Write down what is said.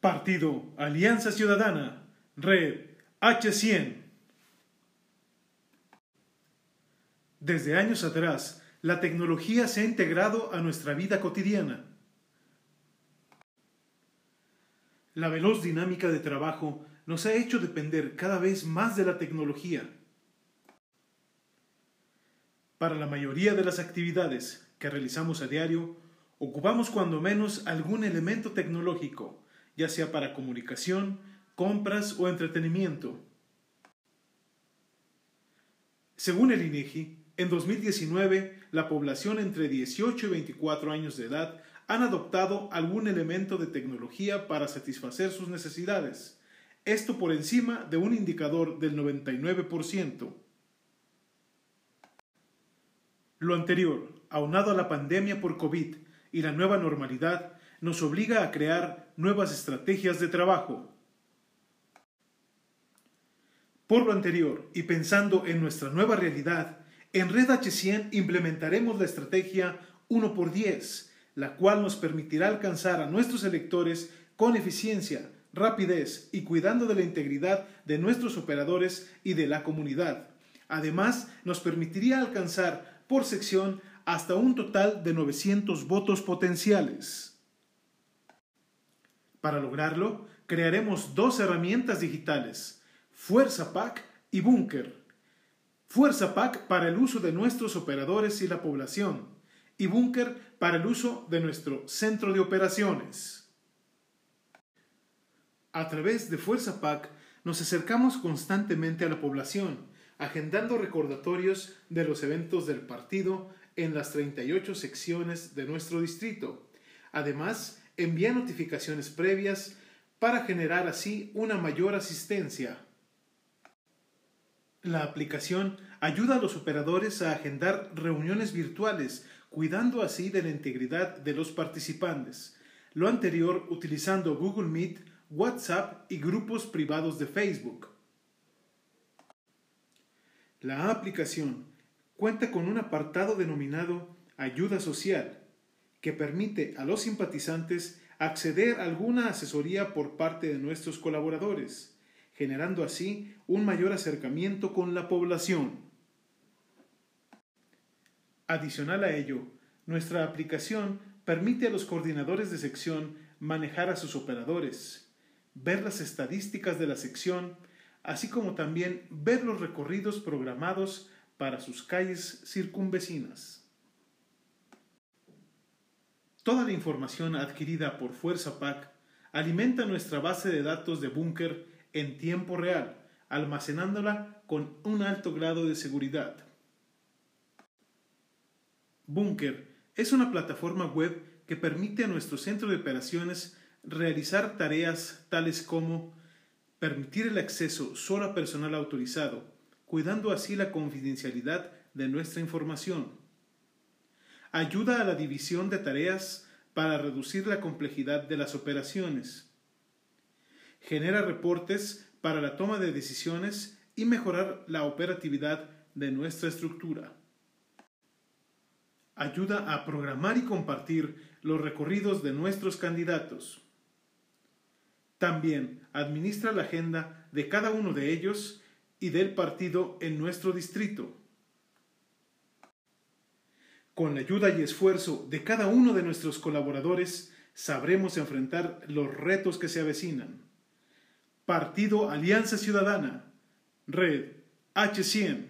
Partido Alianza Ciudadana, Red H100. Desde años atrás, la tecnología se ha integrado a nuestra vida cotidiana. La veloz dinámica de trabajo nos ha hecho depender cada vez más de la tecnología. Para la mayoría de las actividades que realizamos a diario, ocupamos cuando menos algún elemento tecnológico, ya sea para comunicación, compras o entretenimiento. Según el INEGI, en 2019 la población entre 18 y 24 años de edad han adoptado algún elemento de tecnología para satisfacer sus necesidades, esto por encima de un indicador del 99%. Lo anterior, aunado a la pandemia por COVID y la nueva normalidad, nos obliga a crear nuevas estrategias de trabajo. Por lo anterior, y pensando en nuestra nueva realidad, en Red H100 implementaremos la estrategia 1 por 10, la cual nos permitirá alcanzar a nuestros electores con eficiencia, rapidez y cuidando de la integridad de nuestros operadores y de la comunidad. Además, nos permitiría alcanzar por sección hasta un total de 900 votos potenciales. Para lograrlo, crearemos dos herramientas digitales, Fuerza Pack y Bunker. Fuerza Pack para el uso de nuestros operadores y la población, y Bunker para el uso de nuestro centro de operaciones. A través de Fuerza Pack nos acercamos constantemente a la población, agendando recordatorios de los eventos del partido en las 38 secciones de nuestro distrito. Además, envía notificaciones previas para generar así una mayor asistencia. La aplicación ayuda a los operadores a agendar reuniones virtuales, cuidando así de la integridad de los participantes. Lo anterior utilizando Google Meet, WhatsApp y grupos privados de Facebook. La aplicación cuenta con un apartado denominado Ayuda Social, que permite a los simpatizantes acceder a alguna asesoría por parte de nuestros colaboradores, generando así un mayor acercamiento con la población. Adicional a ello, nuestra aplicación permite a los coordinadores de sección manejar a sus operadores, ver las estadísticas de la sección, así como también ver los recorridos programados para sus calles circunvecinas. Toda la información adquirida por Fuerza PAC alimenta nuestra base de datos de búnker en tiempo real, almacenándola con un alto grado de seguridad. Bunker es una plataforma web que permite a nuestro centro de operaciones realizar tareas tales como permitir el acceso solo a personal autorizado, cuidando así la confidencialidad de nuestra información, ayuda a la división de tareas para reducir la complejidad de las operaciones. Genera reportes para la toma de decisiones y mejorar la operatividad de nuestra estructura. Ayuda a programar y compartir los recorridos de nuestros candidatos. También administra la agenda de cada uno de ellos y del partido en nuestro distrito. Con la ayuda y esfuerzo de cada uno de nuestros colaboradores, sabremos enfrentar los retos que se avecinan. Partido Alianza Ciudadana, Red H100.